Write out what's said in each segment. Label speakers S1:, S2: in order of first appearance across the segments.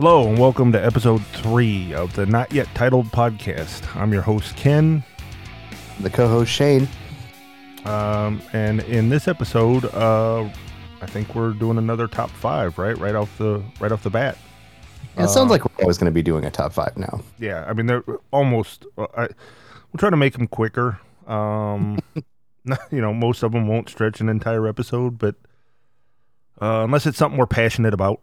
S1: Hello and welcome to episode three of the Not Yet Titled podcast. I'm your host Ken,
S2: the co-host Shane.
S1: um, and in this episode, uh, I think we're doing another top five, right? Right off the right off the bat.
S2: Yeah, it sounds like we're always going to be doing a top five now.
S1: Yeah, I mean they're almost. Uh, I, we'll try to make them quicker. Um, you know, most of them won't stretch an entire episode, but uh, unless it's something we're passionate about.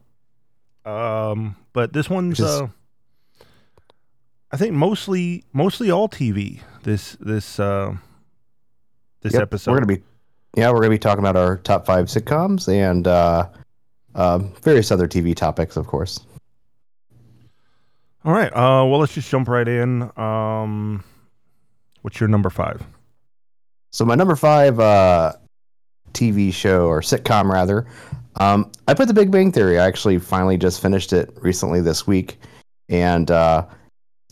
S1: Um, but this one's, uh, I think mostly mostly all TV. This this uh, this
S2: Yep,
S1: episode.
S2: We're to be, yeah, we're going to be talking about our top five sitcoms and uh, um, various other TV topics, of course.
S1: All right. Uh, well, let's just jump right in. Um, what's your number five?
S2: So my number five uh, TV show or sitcom rather, um, I put The Big Bang Theory. I actually finally just finished it recently this week, and uh,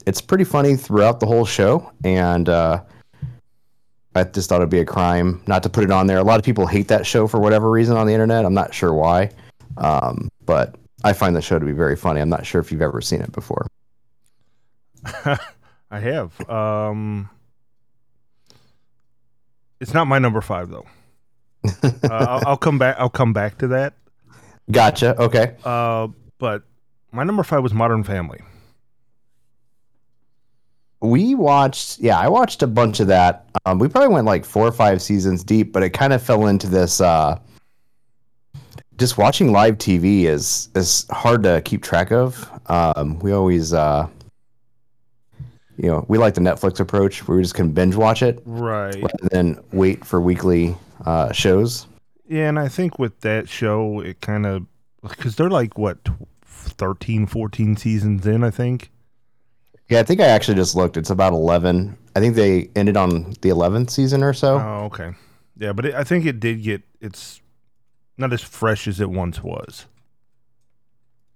S2: it's pretty funny throughout the whole show. And uh, I just thought it'd be a crime not to put it on there. A lot of people hate that show for whatever reason on the internet. I'm not sure why, um, but I find the show to be very funny. I'm not sure if you've ever seen it before.
S1: I have. Um, it's not my number five though. Uh, I'll, I'll come back. I'll come back to that.
S2: Gotcha. Okay.
S1: Uh, but my number five was Modern Family.
S2: we watched yeah i watched a bunch of that um, we probably went like four or five seasons deep but it kind of fell into this uh, just watching live tv is is hard to keep track of um, we always uh, you know we like the netflix approach where we just can binge watch it
S1: Right.
S2: rather than wait for weekly uh, shows
S1: Yeah, and I think with that show, it kind of because they're like what tw- 13, 14 seasons in. I think.
S2: yeah i think i actually just looked it's about 11 i think they ended on the 11th season or so
S1: Oh, okay. Yeah, but it, I think it did get. It's not as fresh as it once was.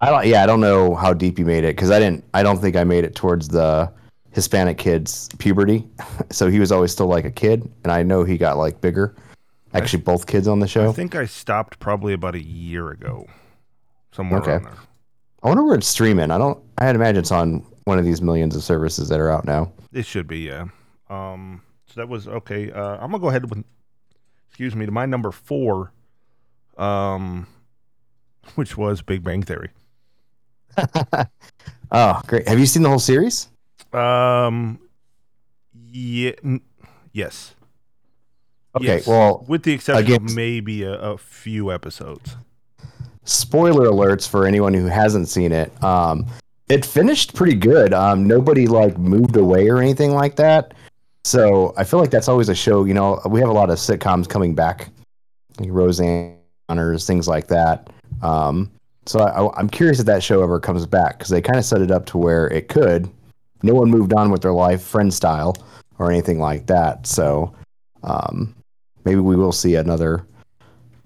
S2: I don't. Yeah, I don't know how deep you made it because I didn't. I don't think I made it towards the Hispanic kid's puberty. So he was always still like a kid, and I know he got like bigger. Actually, both kids on the show?
S1: I think I stopped probably about a year ago, somewhere
S2: Okay. I wonder where it's streaming. I don't. I had imagine it's on one of these millions of services that are out now.
S1: It should be, yeah. Um, so that was okay. Uh, I'm gonna go ahead with, excuse me, to my number four, um, which was Big Bang Theory.
S2: Oh, great! Have you seen the whole series?
S1: Um, yeah, n- yes.
S2: Okay,
S1: Yes.
S2: well,
S1: with the exception of maybe a, a few episodes.
S2: spoiler alerts for anyone who hasn't seen it. Um, it finished pretty good. Um, nobody like moved away or anything like that. So I feel like that's always a show. You know, we have a lot of sitcoms coming back, like Roseanne Honors, things like that. Um, so I, I'm curious if that show ever comes back because they kind of set it up to where it could. No one moved on with their life, friend style, or anything like that. So um, maybe we will see another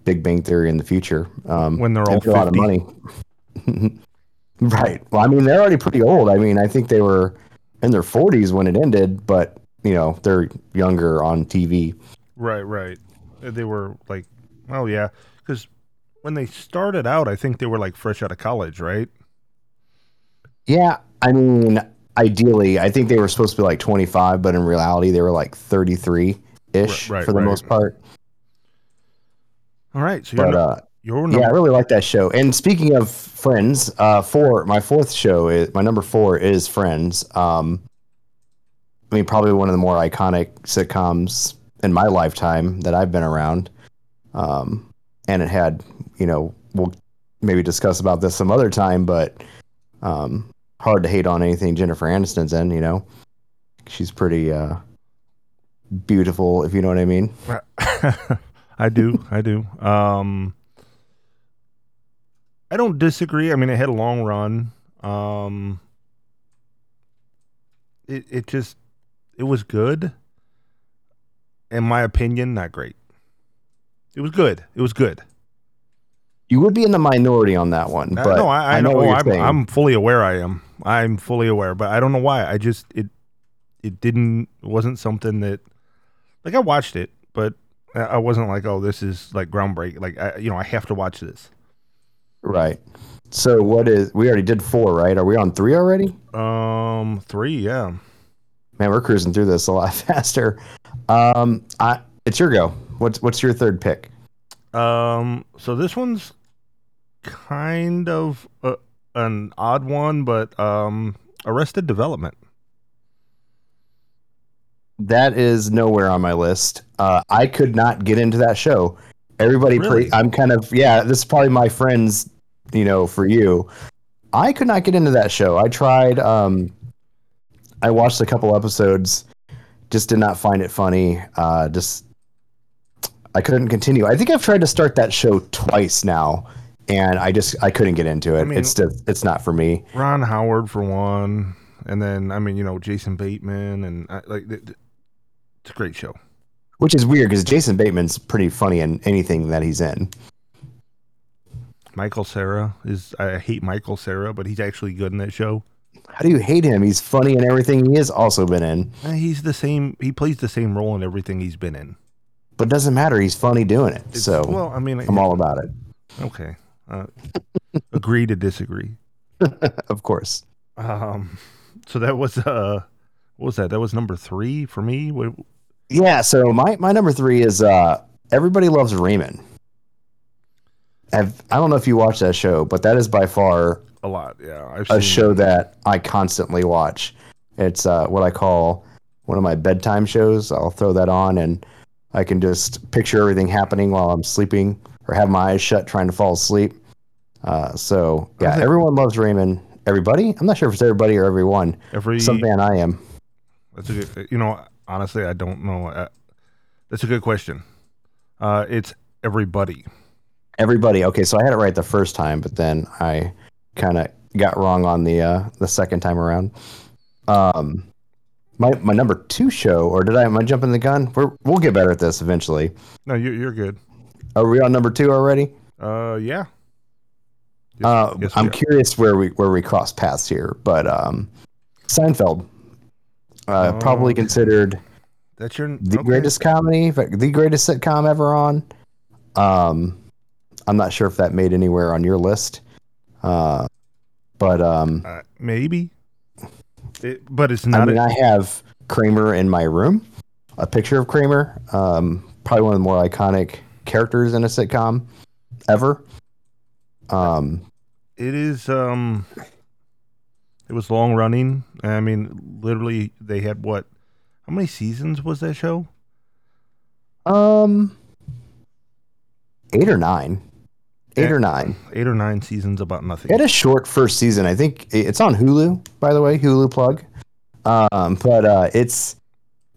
S2: Big Bang Theory in the future. Um,
S1: When they're all
S2: for a lot of
S1: 50.
S2: money. right. Well, I mean, they're already pretty old. I mean, I think they were in their 40s when it ended, but you know, they're younger on TV.
S1: Right, right. They were like, oh yeah, because when they started out, I think they were like fresh out of college, right?
S2: Yeah, I mean, ideally, I think they were supposed to be like 25, but in reality, they were like 33 ish
S1: Right, right,
S2: for the
S1: right.
S2: most part.
S1: All right, so you're
S2: But
S1: no-
S2: uh, yeah, I really like that show. And speaking of Friends, uh, four, my fourth show is my number four is Friends. Um, I mean, probably one of the more iconic sitcoms in my lifetime that I've been around. Um, and it had, you know, we'll maybe discuss about this some other time, but um, hard to hate on anything Jennifer Aniston's in. You know, she's pretty uh, beautiful, if you know what I mean.
S1: I do, I do. Um, I don't disagree. I mean, it had a long run. Um, it it just it was good. In my opinion, not great. It was good. It was good.
S2: You would be in the minority on that one,
S1: Uh,
S2: but
S1: no, I, I, know.
S2: what you're
S1: I'm. I'm fully aware. I am. I'm fully aware, but I don't know why. I just it it didn't it wasn't something that like I watched it, but I- wasn't like, oh, this is like groundbreaking. Like I, you know, I have to watch this.
S2: Right. So what is? We already did four, right? Are we on three already?
S1: Um, three, yeah.
S2: Man, we're cruising through this a lot faster. Um, I it's your go. What's what's your third pick?
S1: Um, so this one's kind of a, an odd one, but um, Arrested Development.
S2: That is nowhere on my list. Uh, I could not get into that show. Everybody,
S1: Really?
S2: pre- I'm kind of yeah. This is probably my friends. You know, for you, I could not get into that show. I tried. Um, I watched a couple episodes, just did not find it funny. Uh, just I couldn't continue. I think I've tried to start that show twice now, and I just I couldn't get into it.
S1: I mean-
S2: it's just it's not for me.
S1: Ron Howard for one, and then I mean, you know, Jason Bateman, and I, like it's a great show.
S2: Which is weird because Jason Bateman's pretty funny in anything that he's in.
S1: Michael Cera is I hate Michael Cera, but he's actually good in that show.
S2: How do you hate him? He's funny in everything he has also been in.
S1: He's the same. He plays the same role in everything he's been in.
S2: But it doesn't matter. He's funny doing it.
S1: It's-
S2: so
S1: well, I mean,
S2: I'm all about it.
S1: okay. Uh, agree to disagree.
S2: Of course.
S1: Um, so that was uh, what was that? That was number three for me. What,
S2: Yeah. So my, my number three is uh, Everybody Loves Raymond. I've, I don't know if you watch that show, but that is by far
S1: a lot, yeah. I've
S2: a show that I constantly watch. It's uh, what I call one of my bedtime shows. I'll throw that on and I can just picture everything happening while I'm sleeping or have my eyes shut trying to fall asleep. Uh, so, yeah, everyone loves Raymond. Everybody? I'm not sure if it's everybody or everyone.
S1: every.
S2: Some fan I am.
S1: That's a good. You know, honestly, I don't know. Uh, that's a good question. Uh, it's everybody.
S2: Everybody. Okay, so I had it right the first time, but then I kind of got wrong on the uh, the second time around. Um, my my number two show, or did I? Am I jumping the gun? We're, we'll get better at this eventually.
S1: No, you're you're good.
S2: Are we on number two already?
S1: Uh, yeah. Yes-
S2: Uh,
S1: yes,
S2: I'm curious where we where we cross paths here, but um, Seinfeld, uh,
S1: Oh.
S2: probably considered
S1: That's your
S2: the
S1: okay.
S2: greatest comedy, the greatest sitcom ever on. Um, I'm not sure if that made anywhere on your list, uh, but um,
S1: Uh, maybe. It, but it's not.
S2: I mean,
S1: a-
S2: I have Kramer in my room, a picture of Kramer, um, probably one of the more iconic characters in a sitcom ever. Um,
S1: it is. Um. It was long running. I mean, literally, they had what? How many seasons was that show?
S2: um, eight or nine, eight
S1: Yeah.
S2: or nine.
S1: Eight or nine seasons about nothing.
S2: It had a short first season. I think it's on Hulu, by the way. Hulu plug. Um, but uh, it's.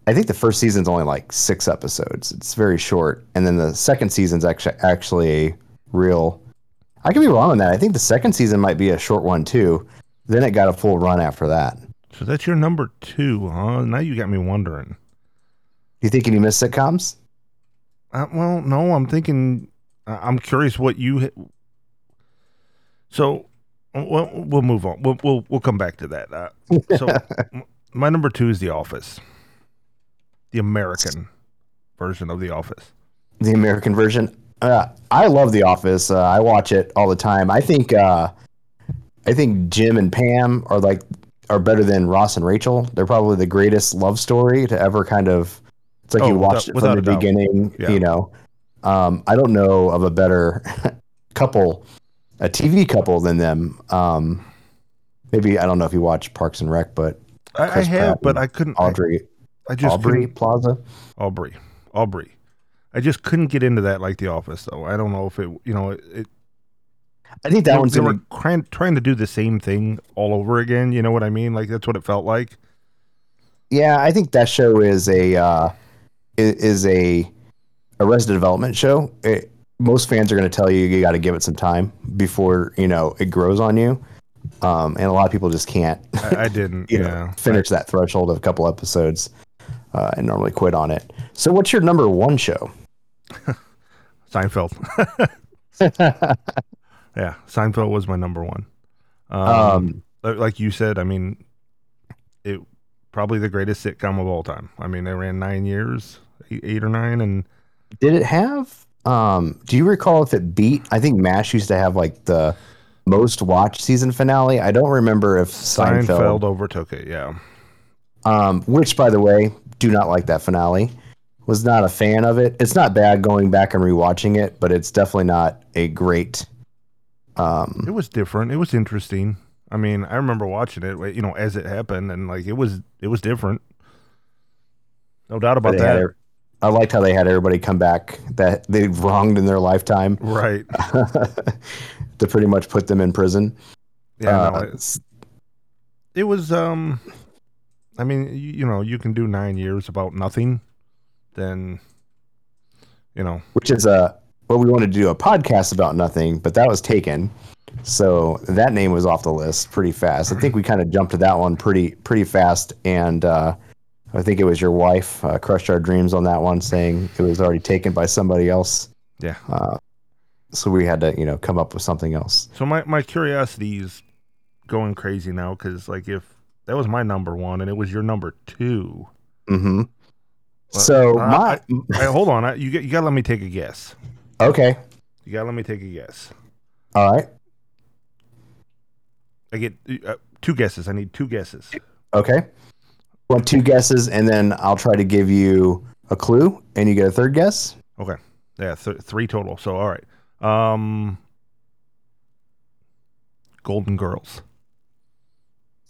S2: I think the first season's only like six episodes. It's very short, and then the second season's actually actually a real. I could be wrong on that. I think the second season might be a short one too. Then it got a full run after that.
S1: So that's your number two, huh? Now you got me wondering.
S2: You thinking you miss sitcoms?
S1: Uh, well, no, I'm thinking. Uh, I'm curious what you. ha- So, we'll, we'll move on. We'll we'll we'll come back to that. Uh, so, my number two is The Office, the American version of The Office.
S2: The American version. Uh, I love The Office. Uh, I watch it all the time. I think. I think Jim and Pam are like are better than Ross and Rachel. They're probably the greatest love story to ever kind of. It's like
S1: Oh,
S2: you
S1: without-
S2: watched it from the beginning.
S1: Yeah.
S2: You know, um, I don't know of a better couple, a TV couple than them. Um, maybe I don't know if you watch Parks and Rec, but
S1: I, I have, but I couldn't.
S2: Audrey,
S1: I just
S2: Aubrey Plaza.
S1: Aubrey, Aubrey. I just couldn't get into that like The Office, though. I don't know if it, you know, it.
S2: I think that
S1: they,
S2: one's
S1: they were trying trying to do the same thing all over again. You know what I mean? Like that's what it felt like.
S2: Yeah, I think that show is a uh, is a Arrested Development show. It, most fans are going to tell you you got to give it some time before you know it grows on you, um, and a lot of people just can't
S1: I, I didn't.
S2: you know
S1: yeah.
S2: finish that threshold of a couple episodes uh, and normally quit on it. So, what's your number one show?
S1: Seinfeld. yeah, Seinfeld was my number one. Um,
S2: Um,
S1: like you said, I mean, it probably the greatest sitcom of all time. I mean, they ran nine years, eight, eight or nine, and
S2: did it have Um, do you recall if it beat? I think Mash used to have like the most watched season finale. I don't remember if Seinfeld.
S1: Seinfeld overtook it. Yeah.
S2: Um, which, by the way, do not like that finale. Was not a fan of it. It's not bad going back and rewatching it, but it's definitely not a great. Um,
S1: It was different. It was interesting. I mean, I remember watching it, you know, as it happened, and like it was, it was different. No doubt about
S2: had
S1: that.
S2: I liked how they had everybody come back that they wronged in their lifetime
S1: Right.
S2: to pretty much put them in prison.
S1: Yeah.
S2: Uh,
S1: no, it, it was. Um. I mean, you, you know, you can do nine years about nothing. Then, you know,
S2: which is a what we wanted to do a podcast about nothing, but that was taken. So that name was off the list pretty fast. I think we kind of jumped to that one pretty pretty fast, and uh, I think it was your wife uh, crushed our dreams on that one, saying it was already taken by somebody else.
S1: yeah.
S2: Uh, so we had to you know come up with something else.
S1: So my my curiosity is going crazy now because like if that was my number one and it was your number two.
S2: hmm
S1: Well,
S2: So my
S1: Hey, hold on, I, you get you gotta let me take a guess.
S2: Okay,
S1: You gotta let me take a guess.
S2: all right,
S1: I get uh, two guesses. I need two guesses.
S2: okay. Want two guesses, and then I'll try to give you a clue, and you get a third guess.
S1: Okay. Yeah, th- three total. So all right. Um, Golden Girls.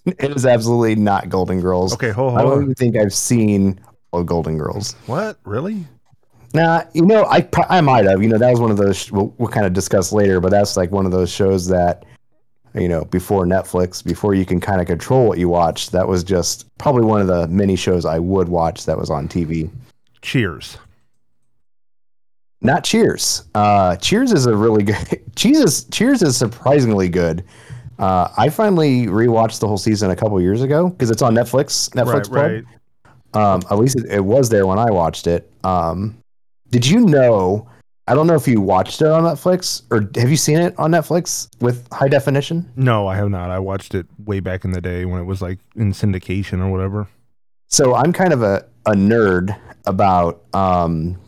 S2: It is absolutely not Golden Girls.
S1: Okay, hold,
S2: on.
S1: I
S2: don't
S1: on.
S2: even think I've seen all Golden Girls.
S1: What? Really?
S2: Nah, you know, I I might have. You know, that was one of those we'll, we'll kind of discuss later, but that's like one of those shows that you know before Netflix, before you can kind of control what you watch. That was just probably one of the many shows I would watch that was on TV.
S1: Cheers.
S2: Not Cheers. Uh, Cheers is a really good. Cheers is Cheers is surprisingly good. Uh, I finally rewatched the whole season a couple years ago because it's on Netflix. Netflix
S1: right,
S2: Club.
S1: right.
S2: Um, at least it, it was there when I watched it. Um, did you know? I don't know if you watched it on Netflix or have you seen it on Netflix with high definition?
S1: No, I have not. I watched it way back in the day when it was like in syndication or whatever.
S2: So I'm kind of a, a nerd about um,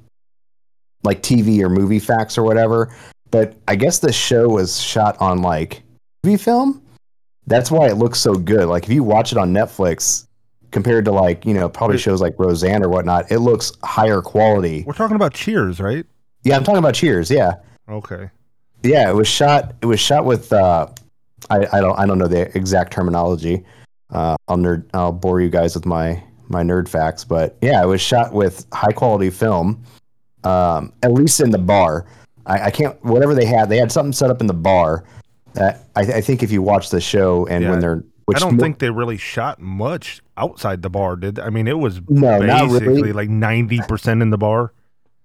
S2: like TV or movie facts or whatever. But I guess the show was shot on like movie film. That's why it looks so good. Like if you watch it on Netflix compared to like, you know, probably shows like Roseanne or whatnot, it looks higher quality.
S1: We're talking about Cheers, right?
S2: Yeah, I'm talking about Cheers. Yeah.
S1: Okay.
S2: Yeah, it was shot. It was shot with. Uh, I, I don't. I don't know the exact terminology. Uh, I'll nerd. I'll bore you guys with my my nerd facts, but yeah, it was shot with high quality film. Um, at least in the bar. I, I can't. Whatever they had, they had something set up in the bar. That I, I think if you watch the show and
S1: Yeah,
S2: when they're,
S1: I don't think they really shot much outside the bar, did they? I mean, it was
S2: No,
S1: basically
S2: really.
S1: like 90% in the bar.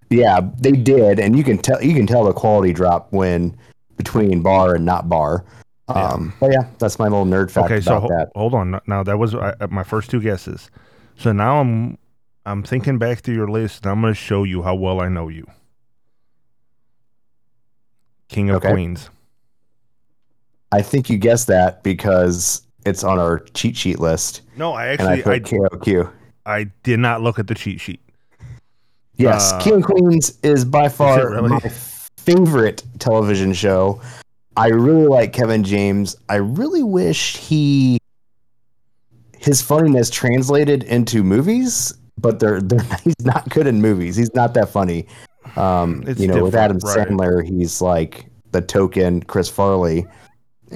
S2: Yeah, they did, and you can tell you can tell the quality drop when between bar and not bar. Um, but yeah, that's my little nerd fact
S1: Okay, so ho-
S2: that.
S1: hold on. Now that was uh, my first two guesses. So now I'm I'm thinking back to your list and I'm going to show you how well I know you. King of
S2: Okay.
S1: Queens.
S2: I think you guessed that because it's on our cheat sheet list,
S1: No, I
S2: I
S1: actually I,
S2: put KOQ.
S1: I did not look at the cheat sheet.
S2: Yes,
S1: Uh,
S2: King of Queens is by far
S1: really?
S2: my favorite television show. I really like Kevin James. I really wish he his funniness translated into movies, but they're, they're he's not good in movies. He's not that funny. Um, you know, with Adam
S1: right.
S2: Sandler, he's like the token Chris Farley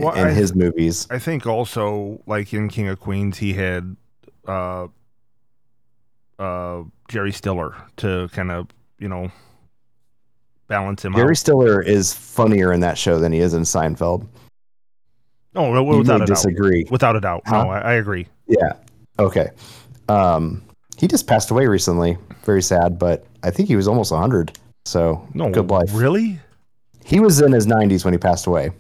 S1: Well,
S2: in
S1: I-
S2: his movies.
S1: I think also like in King of Queens he had uh uh Jerry Stiller to kind of, you know, balance him out.
S2: Jerry
S1: out.
S2: Stiller is funnier in that show than he is in Seinfeld.
S1: No, no, without a doubt.
S2: disagree.
S1: Without a doubt.
S2: Huh?
S1: No, I, I agree.
S2: Yeah. Okay. Um, he just passed away recently. Very sad, but I think he was almost 100. So
S1: No,
S2: good life.
S1: Really?
S2: He was in his 90s when he passed away.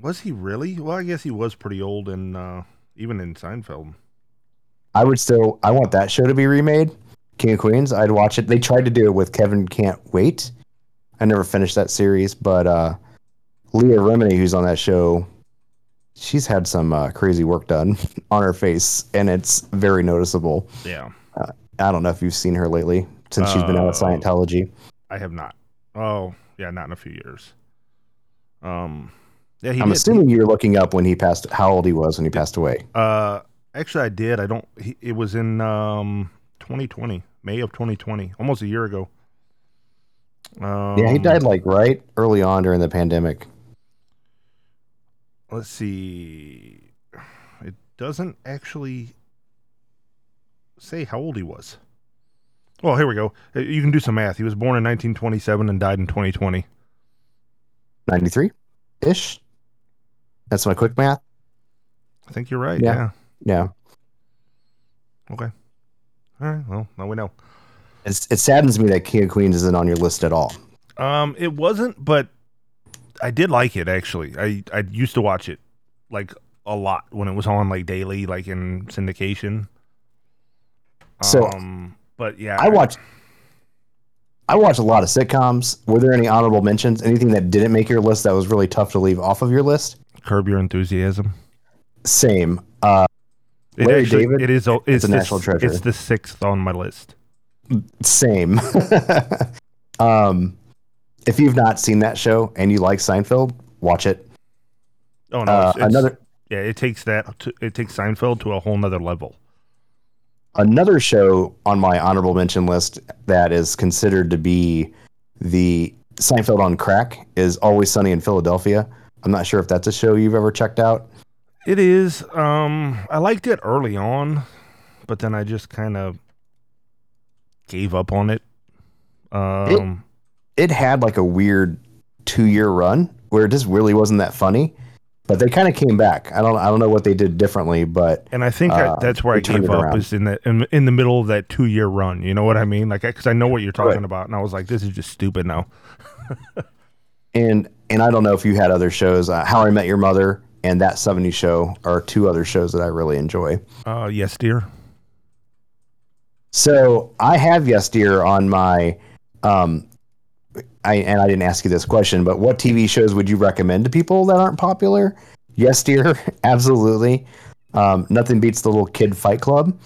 S1: Was he really? Well, I guess he was pretty old and uh even in Seinfeld.
S2: I would still. I want that show to be remade. King of Queens. I'd watch it. They tried to do it with Kevin Can't Wait. I never finished that series, but uh, Leah Remini, who's on that show, she's had some uh, crazy work done on her face, and it's very noticeable.
S1: Yeah.
S2: I don't know if you've seen her lately since she's been out of
S1: Uh,
S2: Scientology.
S1: I have not. Oh, yeah, not in a few years. Um, yeah, he
S2: I'm
S1: did.
S2: assuming you're looking up when he passed, how old he was when he passed away.
S1: Uh, actually, I did. I don't. He, it was in um 2020, May of 2020, almost a year ago. Um,
S2: Yeah, he died like right early on during the pandemic.
S1: Let's see. It doesn't actually say how old he was. Well, here we go. Uh, You can do some math. He was born in 1927 and died in 2020.
S2: 93 ish. That's my quick math.
S1: I think you're right.
S2: Yeah.
S1: Yeah.
S2: Yeah.
S1: Okay. All right. Well, now we know.
S2: It's, it saddens me that King of Queens isn't on your list at all.
S1: Um, it wasn't, but I did like it actually. I I used to watch it like a lot when it was on like daily, like in syndication.
S2: So,
S1: um, but yeah,
S2: I watched. I watched a lot of sitcoms. Were there any honorable mentions? Anything that didn't make your list that was really tough to leave off of your list?
S1: Curb Your Enthusiasm.
S2: Same. Uh,
S1: It
S2: Larry
S1: actually,
S2: David,
S1: it is. It's,
S2: it's
S1: the-
S2: national treasure.
S1: It's the sixth on my list.
S2: same. um, if you've not seen that show and you like Seinfeld, watch it.
S1: Oh no,
S2: Uh,
S1: it's-
S2: another
S1: Yeah, it takes that. To, it takes Seinfeld to a whole nother level.
S2: another show on my honorable mention list that is considered to be the Seinfeld on crack is Always Sunny in Philadelphia. I'm not sure if that's a show you've ever checked out.
S1: It is. Um, I liked it early on, but then I just kind of gave up on it. Um,
S2: It had like a weird two year run where it just really wasn't that funny, but they kind of came back. I don't I don't know what they did differently, but
S1: and I think I,
S2: uh,
S1: that's where I gave up
S2: around.
S1: is in the in, in the middle of that two year run. You know what I mean? Like, because I know what you're talking
S2: Right.
S1: about, and I was like, this is just stupid now.
S2: and and I don't know if you had other shows. Uh, How I Met Your Mother and That 70s Show are two other shows that I really enjoy.
S1: Uh, yes, dear.
S2: So I have Yes Dear on my um I and I didn't ask you this question, but what TV shows would you recommend to people that aren't popular? Yes Dear, absolutely. Um, nothing beats the little kid fight club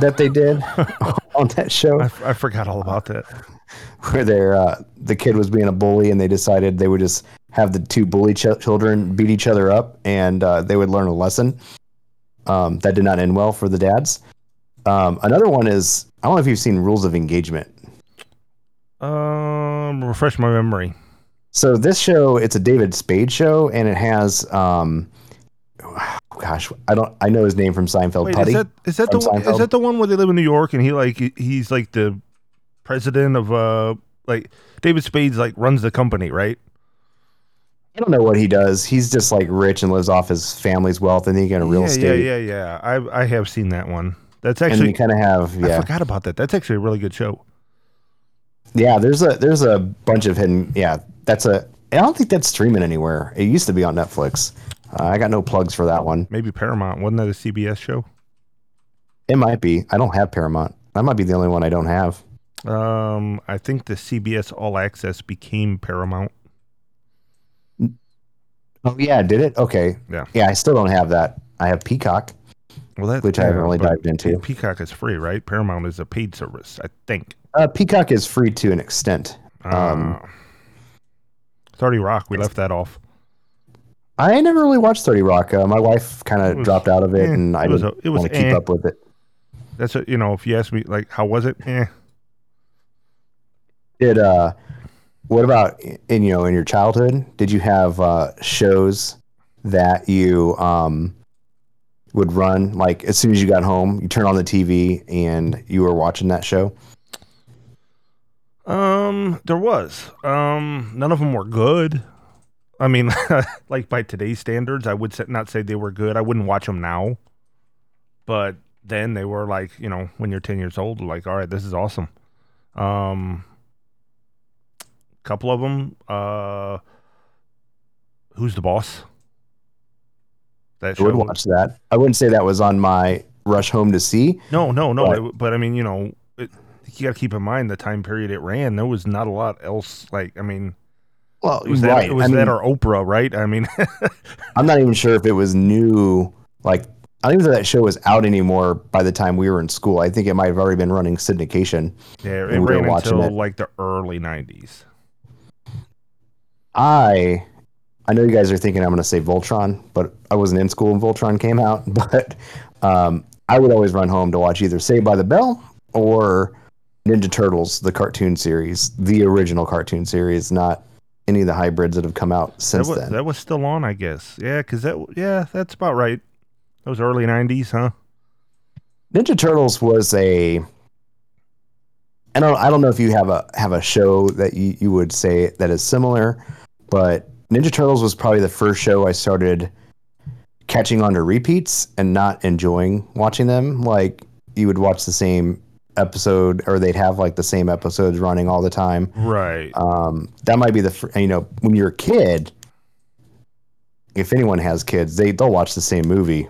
S2: that they did on that show
S1: I forgot all about that.
S2: where they're uh, the kid was being a bully and they decided they would just have the two bully ch- children beat each other up and uh, they would learn a lesson. Um, that did not end well for the dads. Um, another one is I don't know if you've seen Rules of Engagement.
S1: Um, refresh my memory.
S2: So this show, it's a David Spade show, and it has, um, gosh, I don't, I know his name from Seinfeld.
S1: Wait,
S2: Puddy.
S1: is that is that the is that the one where they live in New York and he like he's like the president of uh like David Spades like runs the company, right?
S2: I don't know what he does. He's just like rich and lives off his family's wealth, and then he got a real
S1: yeah,
S2: estate.
S1: Yeah, yeah, yeah. I I have seen that one. That's actually
S2: kind of have,
S1: I forgot about that. That's actually a really good show.
S2: yeah. There's a there's a bunch of hidden. Yeah, that's a. I don't think that's streaming anywhere. It used to be on Netflix. Uh, I got no plugs for that one.
S1: Maybe Paramount. Wasn't that a CBS show?
S2: It might be. I don't have Paramount. That might be the only one I don't have.
S1: Um, I think the CBS All Access became Paramount.
S2: Oh yeah, did it? Okay.
S1: Yeah.
S2: Yeah, I still don't have that. I have Peacock.
S1: Well, that
S2: Which I haven't really dived into.
S1: Peacock is free, right? Paramount is a paid service, I think.
S2: Uh, Peacock is free to an extent. Um,
S1: Uh, 30 Rock, we left that off.
S2: I never really watched Thirty Rock. Uh, my wife kind of dropped out of it,
S1: eh,
S2: and I
S1: it was
S2: didn't
S1: a- it was
S2: want to keep
S1: eh.
S2: up with it.
S1: That's a, you know, if you ask me, like, how was it? Eh.
S2: Did uh, what about in you know in your childhood? Did you have uh, shows that you um would run like as soon as you got home? You turn on the TV and you were watching that show.
S1: Um, there was. Um, none of them were good. I mean, like by today's standards, I would not say they were good. I wouldn't watch them now. But then they were like, you know, when you're 10 years old, like, all right, this is awesome. Um, couple of them. Uh, who's the boss? That
S2: I would watch that. I wouldn't say that was on my rush home to see.
S1: No, no, no. But, but I mean, you know, it, you got to keep in mind the time period it ran. There was not a lot else. Like, I mean,
S2: Well,
S1: it was that,
S2: right.
S1: it was
S2: I mean,
S1: that or Oprah, right? I mean,
S2: I'm not even sure if it was new. Like, I don't even think that show was out anymore by the time we were in school. I think it might have already been running syndication.
S1: yeah, it
S2: we
S1: ran until
S2: it.
S1: like the early '90s.
S2: I I know you guys are thinking I'm going to say Voltron, but I wasn't in school when Voltron came out. But um, I would always run home to watch either Saved by the Bell or Ninja Turtles, the cartoon series, the original cartoon series, not any of the hybrids that have come out since
S1: that was,
S2: then.
S1: that was still on, I guess. Yeah, because that yeah, that's about right. That was early '90s, huh?
S2: Ninja Turtles was a. I don't. I don't know if you have a have a show that you, you would say that is similar, but Ninja Turtles was probably the first show I started catching on to repeats and not enjoying watching them. Like you would watch the same episode, or they'd have like the same episodes running all the time.
S1: Right.
S2: Um, that might be the fir- you know when you're a kid. If anyone has kids, they they'll watch the same movie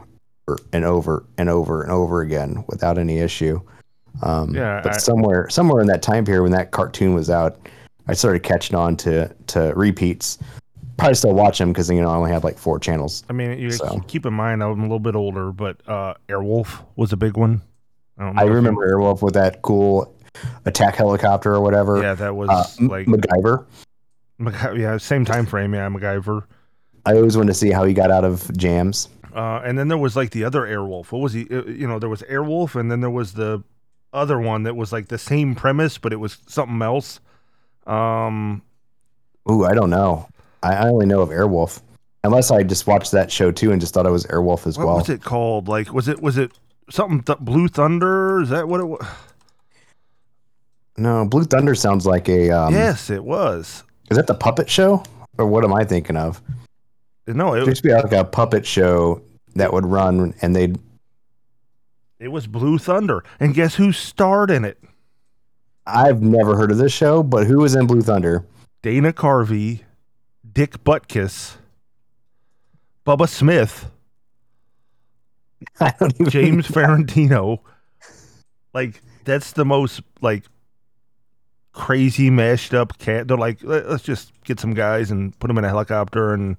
S2: and over and over and over again without any issue. Um,
S1: Yeah,
S2: but
S1: I-
S2: somewhere somewhere in that time period when that cartoon was out, I started catching on to to repeats. Probably still watch them because you know I only had like four channels.
S1: I mean, you
S2: So.
S1: keep in mind I'm a little bit older, but uh, Airwolf was a big one. don't
S2: I
S1: if you-
S2: remember Airwolf with that cool attack helicopter or whatever.
S1: Yeah, that was
S2: Uh,
S1: like
S2: MacGyver.
S1: Mac- yeah, same time frame. Yeah, MacGyver.
S2: I always wanted to see how he got out of jams.
S1: Uh, and then there was like the other Airwolf. What was he? uh, You know, there was Airwolf, and then there was the other one that was like the same premise, but it was something else. Um,
S2: Ooh, I don't know. I, I only know of Airwolf. Unless I just watched that show too and just thought it was Airwolf as
S1: what
S2: well.
S1: was it called? Like, was it was it something th- Blue Thunder? Is that what it was?
S2: No, Blue Thunder sounds like a. Um,
S1: yes, it was.
S2: Is that the puppet show? Or what am I thinking of?
S1: No,
S2: There
S1: it,
S2: used to be like a puppet show that would run and they'd.
S1: it was Blue Thunder, and guess who starred in it?
S2: I've never heard of this show, but who was in Blue Thunder?
S1: Dana Carvey, Dick Butkus, Bubba Smith,
S2: I don't even.
S1: James Farentino. Like that's the most like crazy mashed up cat. They're like, "Let- let's just get some guys and put them in a helicopter and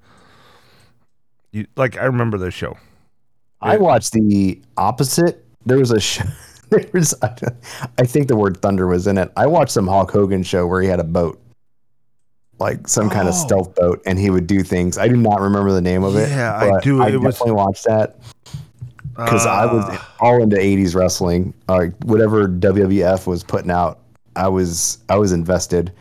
S1: you like. I remember this show.
S2: I watched the opposite. There was a show. There was, I think the word thunder was in it. I watched some Hulk Hogan show where he had a boat, like some kind of
S1: Oh.
S2: stealth boat, and he would do things. I do not remember the name of it.
S1: Yeah, I do.
S2: I
S1: It was-
S2: definitely watched that because I was
S1: Uh,
S2: all into '80s wrestling. Uh, whatever WWF was putting out, I was I was invested.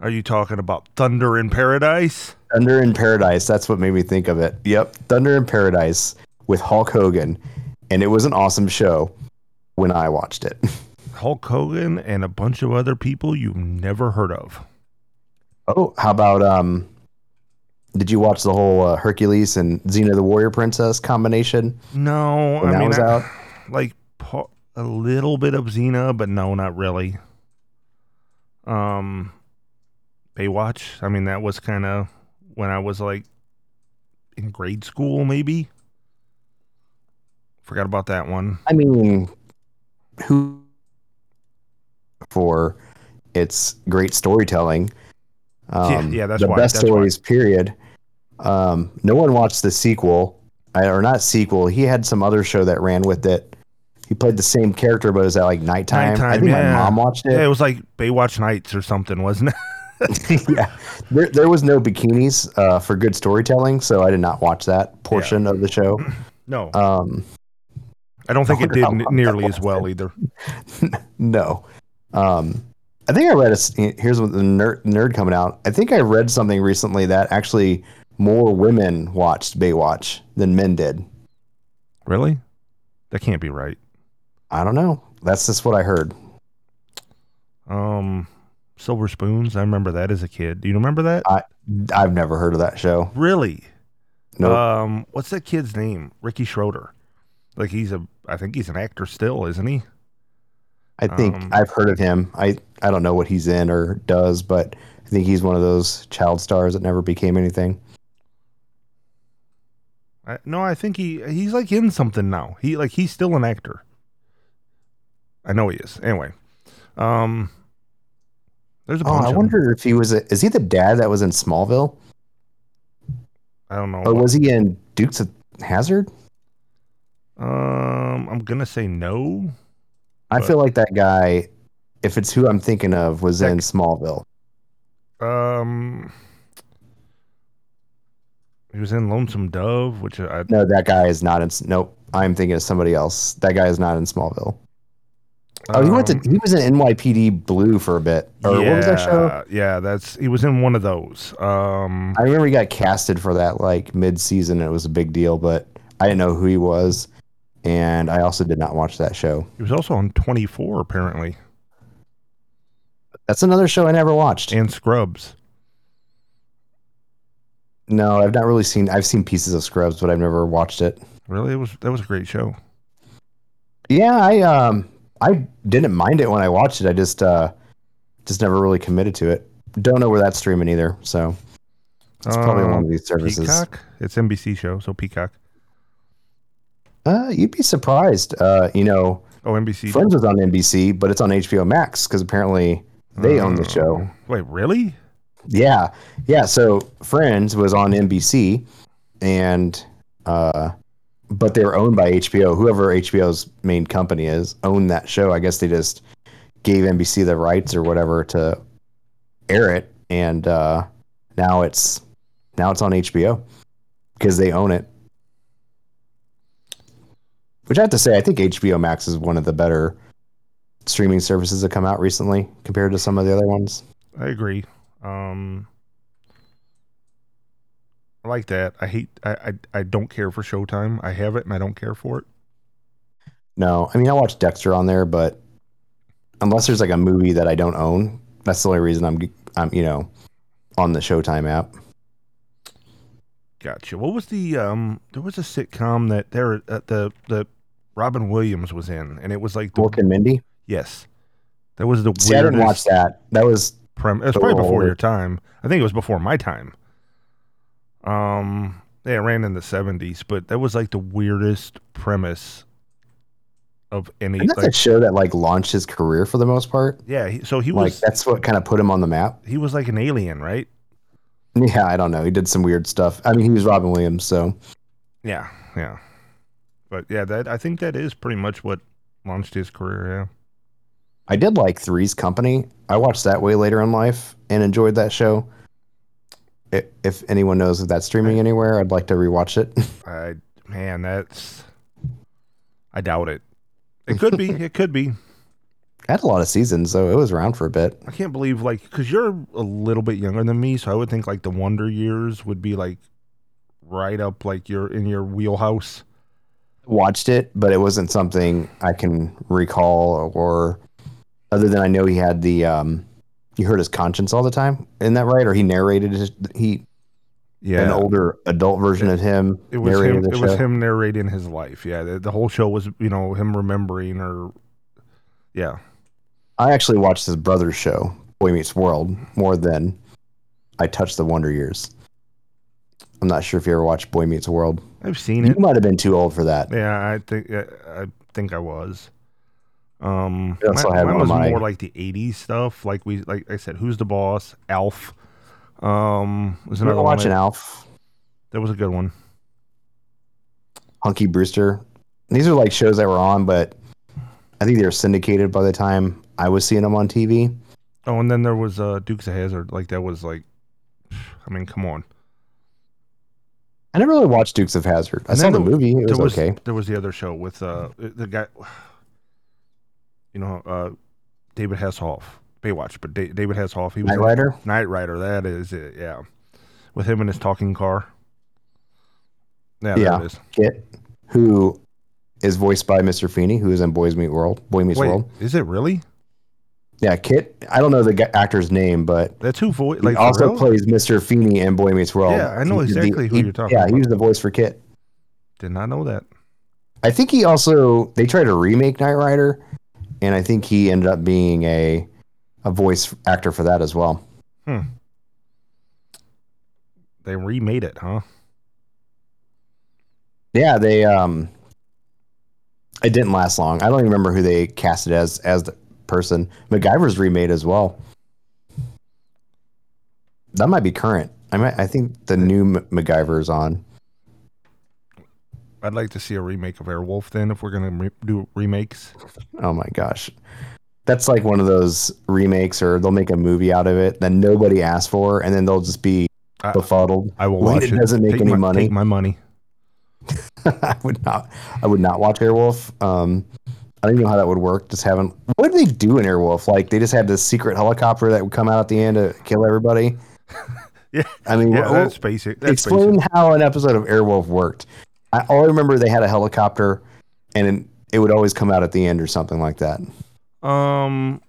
S1: Are you talking about Thunder in Paradise?
S2: Thunder in Paradise. That's what made me think of it. Yep, Thunder in Paradise with Hulk Hogan, and it was an awesome show when I watched it.
S1: Hulk Hogan and a bunch of other people you've never heard of.
S2: Oh, how about um? Did you watch the whole uh, Hercules and Xena the Warrior Princess combination
S1: No,
S2: when
S1: I
S2: that
S1: mean,
S2: was
S1: I-
S2: out?
S1: like a little bit of Xena, but no, not really. Um, Baywatch. I mean, that was kind of when I was like in grade school, maybe. Forgot about that one.
S2: I mean, who for its great storytelling? Um,
S1: yeah, that's
S2: the
S1: why-
S2: best
S1: that's why.
S2: stories. Period. Um, no one watched the sequel, or not sequel. He had some other show that ran with it. He played the same character, but it was at like nighttime. I think
S1: yeah.
S2: my mom watched
S1: Yeah, it
S2: it.
S1: was like Baywatch Nights or something, wasn't it?
S2: Yeah, there, there was no bikinis uh, for good storytelling, so I did not watch that portion of the show.
S1: No,
S2: Um,
S1: I don't think it did n- nearly as well either.
S2: No. Um, I think I read a, Here's what the nerd, nerd coming out. I think I read something recently that actually more women watched Baywatch than men did.
S1: Really? That can't be right.
S2: I don't know. That's just what I heard.
S1: Um, Silver Spoons. I remember that as a kid. Do you remember that?
S2: I I've never heard of that show.
S1: really?
S2: No,
S1: Um, what's that kid's name? Ricky Schroder. Like he's a, I think he's an actor still, isn't he?
S2: I think
S1: um,
S2: I've heard of him. I I don't know what he's in or does, but I think he's one of those child stars that never became anything.
S1: I, no, I think he he's like in something now. He like he's still an actor. I know he is. Anyway, um, there's a
S2: Oh. I wonder if he was. A, is he the dad that was in Smallville,
S1: I don't know.
S2: or was he in Dukes of Hazzard?
S1: Um, I'm gonna say no.
S2: I
S1: But-
S2: feel like that guy, if it's who I'm thinking of, was
S1: That-
S2: in Smallville.
S1: Um, He was in Lonesome Dove, which I
S2: No, that guy is not in. Nope, I'm thinking of somebody else. That guy is not in Smallville. Oh, he went to.
S1: um,
S2: He was in NYPD Blue for a bit. Or what was that show?
S1: Yeah, that's he was in one of those. Um,
S2: I remember he got casted for that like mid-season. And it was a big deal, but I didn't know who he was, and I also did not watch that show.
S1: It was also on 24 apparently,
S2: That's another show I never watched.
S1: and Scrubs.
S2: No, I've not really seen. I've seen pieces of Scrubs, but I've never watched it.
S1: Really, it was that was a great show.
S2: Yeah, I um, I didn't mind it when I watched it. I just uh, just never really committed to it. Don't know where that's streaming either. So it's probably one of these services.
S1: Peacock. It's NBC show, so Peacock.
S2: Uh, you'd be surprised. Uh, you know,
S1: Oh, NBC.
S2: Friends was on NBC, but it's on HBO Max because apparently they own the show.
S1: Wait, really?
S2: Yeah, yeah. So Friends was on NBC, and uh, but they were owned by HBO. Whoever HBO's main company is owned that show. I guess they just gave NBC the rights or whatever to air it, and uh, now it's now it's on HBO because they own it. Which I have to say, I think HBO Max is one of the better streaming services that come out recently compared to some of the other ones.
S1: I agree. Um, I like that. I hate. I, I I don't care for Showtime. I have it, and I don't care for it.
S2: No, I mean I watch Dexter on there, but unless there's like a movie that I don't own, that's the only reason I'm I'm you know on the Showtime app.
S1: Gotcha. What was the um? There was a sitcom that there uh, the the Robin Williams was in, and it was like the
S2: Mork and Mindy.
S1: yes, that was the
S2: See, I didn't watch that. That was
S1: prem. It was probably before
S2: older.
S1: your time. I think it was before my time. Um, yeah, it ran in the seventies, but that was like the weirdest premise of any.
S2: and that's
S1: Like,
S2: a show that like launched his career for the most part.
S1: yeah, he, so he was
S2: Like
S1: was
S2: that's what kind of put him on the map.
S1: he was like an alien, right?
S2: Yeah, I don't know. He did some weird stuff. I mean, he was Robin Williams, so
S1: Yeah, yeah. But yeah, that I think that is pretty much what launched his career. Yeah.
S2: I did like Three's Company. I watched that way later in life and enjoyed that show. If anyone knows if that's streaming anywhere, I'd like to rewatch it.
S1: I man, that's I doubt it. It could be. it could be.
S2: had a lot of seasons, so it was around for a bit.
S1: I can't believe like because you're a little bit younger than me, so I would think like the Wonder Years would be like right up like you're in your wheelhouse.
S2: Watched it, but it wasn't something I can recall or other than I know he had the um he hurt his conscience all the time. Isn't that right? Or he narrated his, he
S1: Yeah,
S2: an older adult version of him
S1: it was him. It
S2: show.
S1: was him narrating his life. Yeah, the, the whole show was you know him remembering or yeah.
S2: I actually watched his brother's show, Boy Meets World, more than I touched the Wonder Years. I'm not sure if you ever watched Boy Meets World.
S1: I've seen
S2: You
S1: it.
S2: You might have been too old for that.
S1: Yeah, I think I, I think I was. Um,
S2: We also
S1: mine,
S2: had
S1: mine was
S2: my-
S1: more like the '80s stuff. Like we, like I said, Who's the Boss? Alf. Um, was another one
S2: watching
S1: that,
S2: Alf,
S1: that was a good one.
S2: Punky Brewster. These are like shows that were on, but I think they were syndicated by the time I was seeing them on TV.
S1: Oh, and then there was uh, Dukes of Hazzard. Like that was like, I mean, come on.
S2: I never really watched Dukes of Hazzard. I saw the
S1: there-
S2: movie. It
S1: there
S2: was, okay.
S1: There was the other show with uh the guy, you know, uh, David Hasselhoff. Baywatch, but da- David Hasselhoff. He was
S2: Knight
S1: in-
S2: Rider.
S1: Knight Rider, that is it, yeah. With him in his talking car. Yeah,
S2: Yeah. KITT, who is voiced by Mr. Feeney, who is in Boys Meet World. Boy Meets
S1: Wait,
S2: World.
S1: is it really?
S2: Yeah, KITT. I don't know the actor's name, but
S1: That's who voice like for
S2: also
S1: real?
S2: plays Mr. Feeney in Boy Meets World.
S1: Yeah, I know
S2: He
S1: exactly who
S2: he-
S1: you're talking
S2: Yeah,
S1: about.
S2: he was the voice for KITT.
S1: Did not know that.
S2: I think he also they tried to remake Knight Rider, and I think he ended up being a a voice actor for that as well. Hmm.
S1: They remade it, huh?
S2: Yeah, they um it didn't last long. I don't even remember who they casted as as the person. MacGyver's remade as well. That might be current. I might I think the new M- MacGyver is on.
S1: I'd like to see a remake of Airwolf then if we're gonna re- do remakes.
S2: Oh my gosh. That's like one of those remakes or they'll make a movie out of it that nobody asked for and then they'll just be
S1: I,
S2: befuddled.
S1: I will watch
S2: it
S1: it.
S2: doesn't make
S1: Take
S2: any
S1: my,
S2: money.
S1: Take my money.
S2: I would not. I would not watch Airwolf. Um, I don't even know how that would work. Just having what did they do in Airwolf? Like they just had this secret helicopter that would come out at the end to kill everybody.
S1: Yeah.
S2: I mean,
S1: Yeah,
S2: what-
S1: that's basic. That's
S2: explain
S1: basic.
S2: how an episode of Airwolf worked. I all I remember they had a helicopter, and it, it would always come out at the end or something like that.
S1: Um,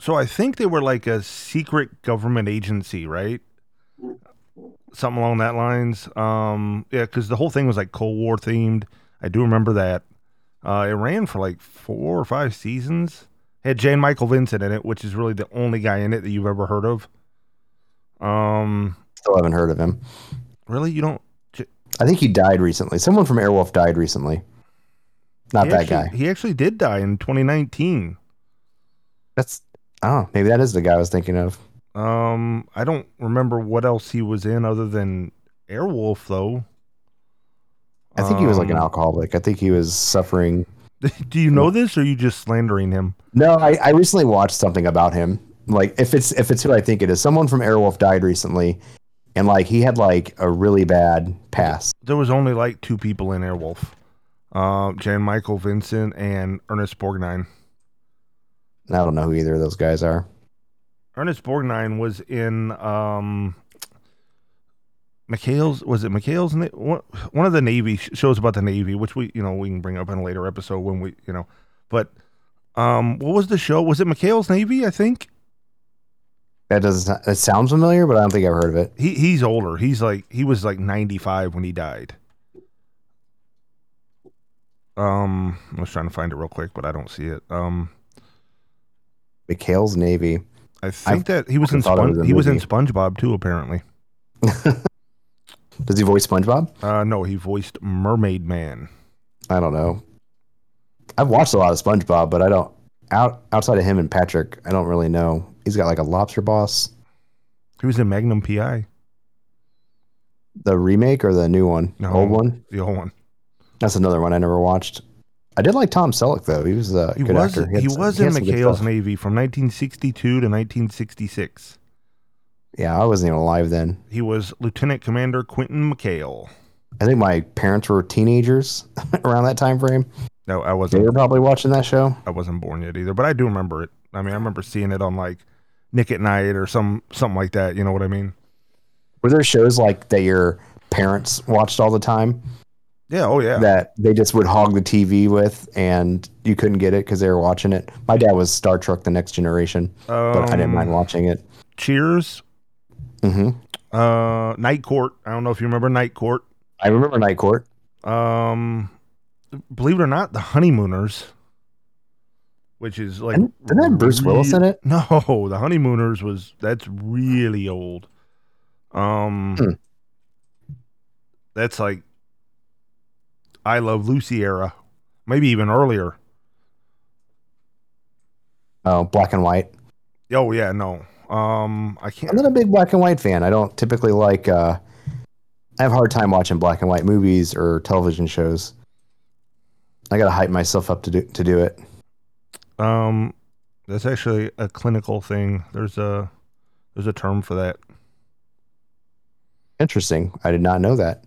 S1: so I think they were like a secret government agency, right? Something along that lines. Um, yeah, because the whole thing was like Cold War themed. I do remember that. Uh, it ran for like four or five seasons. had Jan Michael Vincent in it, which is really the only guy in it that you've ever heard of. Um,
S2: Still haven't heard of him.
S1: really, you don't?
S2: I think he died recently. Someone from Airwolf died recently. Not that
S1: actually,
S2: guy.
S1: He actually did die in 2019.
S2: That's oh, maybe that is the guy I was thinking of.
S1: Um, I don't remember what else he was in other than Airwolf, though.
S2: I think he was like an
S1: Um,
S2: alcoholic. I think he was suffering.
S1: Do you know this, or are you just slandering him?
S2: No, I, I recently watched something about him. Like if it's if it's who I think it is, someone from Airwolf died recently, and like he had like a really bad pass.
S1: There was only like two people in Airwolf, uh, Jan Michael Vincent and Ernest Borgnine.
S2: I don't know who either of those guys are.
S1: Ernest Borgnine was in um, McHale's. Was it McHale's? One of the Navy shows about the Navy, which we you know we can bring up in a later episode when we you know. But um, what was the show? Was it McHale's Navy? I think
S2: That doesn't. It sounds familiar, but I don't think I've heard of it.
S1: he he's older. He's like he was like ninety five when he died. Um, I was trying to find it real quick, but I don't see it. Um,
S2: McHale's Navy.
S1: I think that he was in
S2: was
S1: Spon-
S2: a
S1: he was in. SpongeBob too. Apparently,
S2: Does he voice SpongeBob?
S1: uh, no, he voiced Mermaid Man.
S2: I don't know. I've watched a lot of SpongeBob, but I don't out outside of him and Patrick. I don't really know. He's got like a lobster boss.
S1: He was in Magnum PI,
S2: The remake or the new one?
S1: No.
S2: Old one.
S1: the old one.
S2: That's another one I never watched. I did like Tom Selleck though. He was a
S1: He
S2: good
S1: was
S2: actor.
S1: he,
S2: some-
S1: was in McHale's. Navy from 1962 to 1966.
S2: Yeah, I wasn't even alive then.
S1: He was Lieutenant Commander Quentin McHale.
S2: I think my parents were teenagers around that time frame.
S1: No, I wasn't.
S2: They were probably watching that show.
S1: I wasn't born yet either, but I do remember it. I mean, I remember seeing it on like Nick at Nite or some something like that. You know what I mean?
S2: Were there shows like that your parents watched all the time
S1: Yeah. Oh yeah.
S2: that they just would hog the TV with and you couldn't get it because they were watching it? My dad was Star Trek: The Next Generation, but I didn't
S1: Um,
S2: mind watching it.
S1: Cheers.
S2: Hmm
S1: Uh, Night Court. I don't know if you remember Night Court.
S2: I remember Night Court.
S1: Um, believe it or not, the Honeymooners, which is like
S2: Didn't, didn't that Bruce Willis in it?
S1: No, the Honeymooners was that's really old. Um,
S2: Hmm.
S1: that's like I Love Lucy era, maybe even earlier.
S2: Oh, black and white.
S1: Oh yeah, no. Um, I
S2: I'm
S1: can't.
S2: not a big black and white fan. I don't typically like. uh I have a hard time watching black and white movies or television shows. I gotta hype myself up to do to do it.
S1: Um, that's actually a clinical thing. There's a there's a term for that.
S2: Interesting. I did not know that.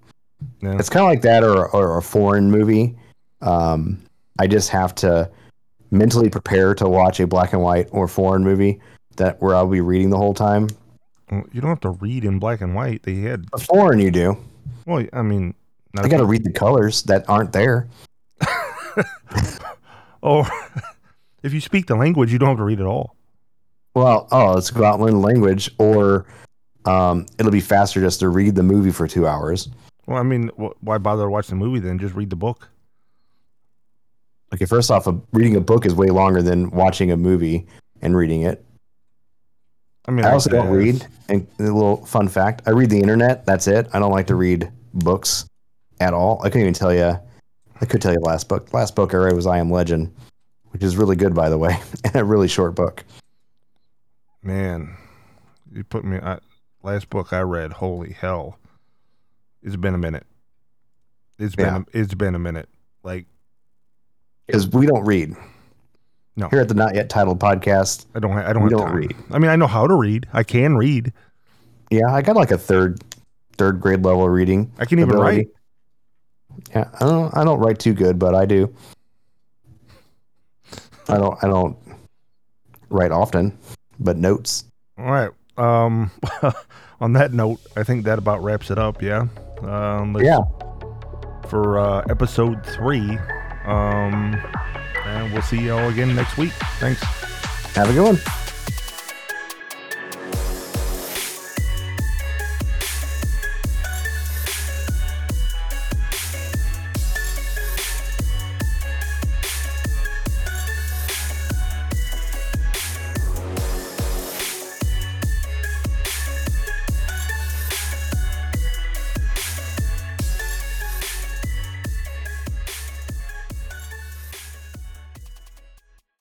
S1: Yeah.
S2: It's kind of like that, or or a foreign movie. Um, I just have to mentally prepare to watch a black and white or foreign movie that where I'll be reading the whole time.
S1: You don't have to read in black and white. They had
S2: A foreign, you do.
S1: well, I mean, not
S2: I got to read the colors that aren't there.
S1: Or if you speak the language, you don't have to read it all.
S2: Well, oh, let's go out and learn the language, or um, it'll be faster just to read the movie for two hours.
S1: Well, I mean, wh- why bother watching the movie then? Just read the book.
S2: Okay, first off, a, reading a book is way longer than watching a movie and reading it.
S1: I mean,
S2: I also don't read. And a little fun fact: I read the internet. That's it. I don't like to read books at all. I couldn't even tell you. I could tell you the last book. Last book I read was I Am Legend, which is really good, by the way, and a really short book.
S1: Man, you put me. I, last book I read, holy hell! It's been a minute. It's been
S2: Yeah.
S1: a, it's been a minute. Like
S2: Because we don't read.
S1: No.
S2: Here at the Not Yet Titled podcast,
S1: I don't. ha- I don't.
S2: We
S1: have
S2: don't
S1: time.
S2: read.
S1: I mean, I know how to read. I can read.
S2: yeah, I got like a third third grade level reading.
S1: I can even
S2: ability.
S1: write.
S2: Yeah, I don't. I don't write too good, but I do. I don't. I don't write often, but notes.
S1: All right. Um, on that note, I think that about wraps it up. Yeah. Um,
S2: Yeah.
S1: For uh, episode three. Um, and we'll see y'all again next week. Thanks.
S2: Have a good one.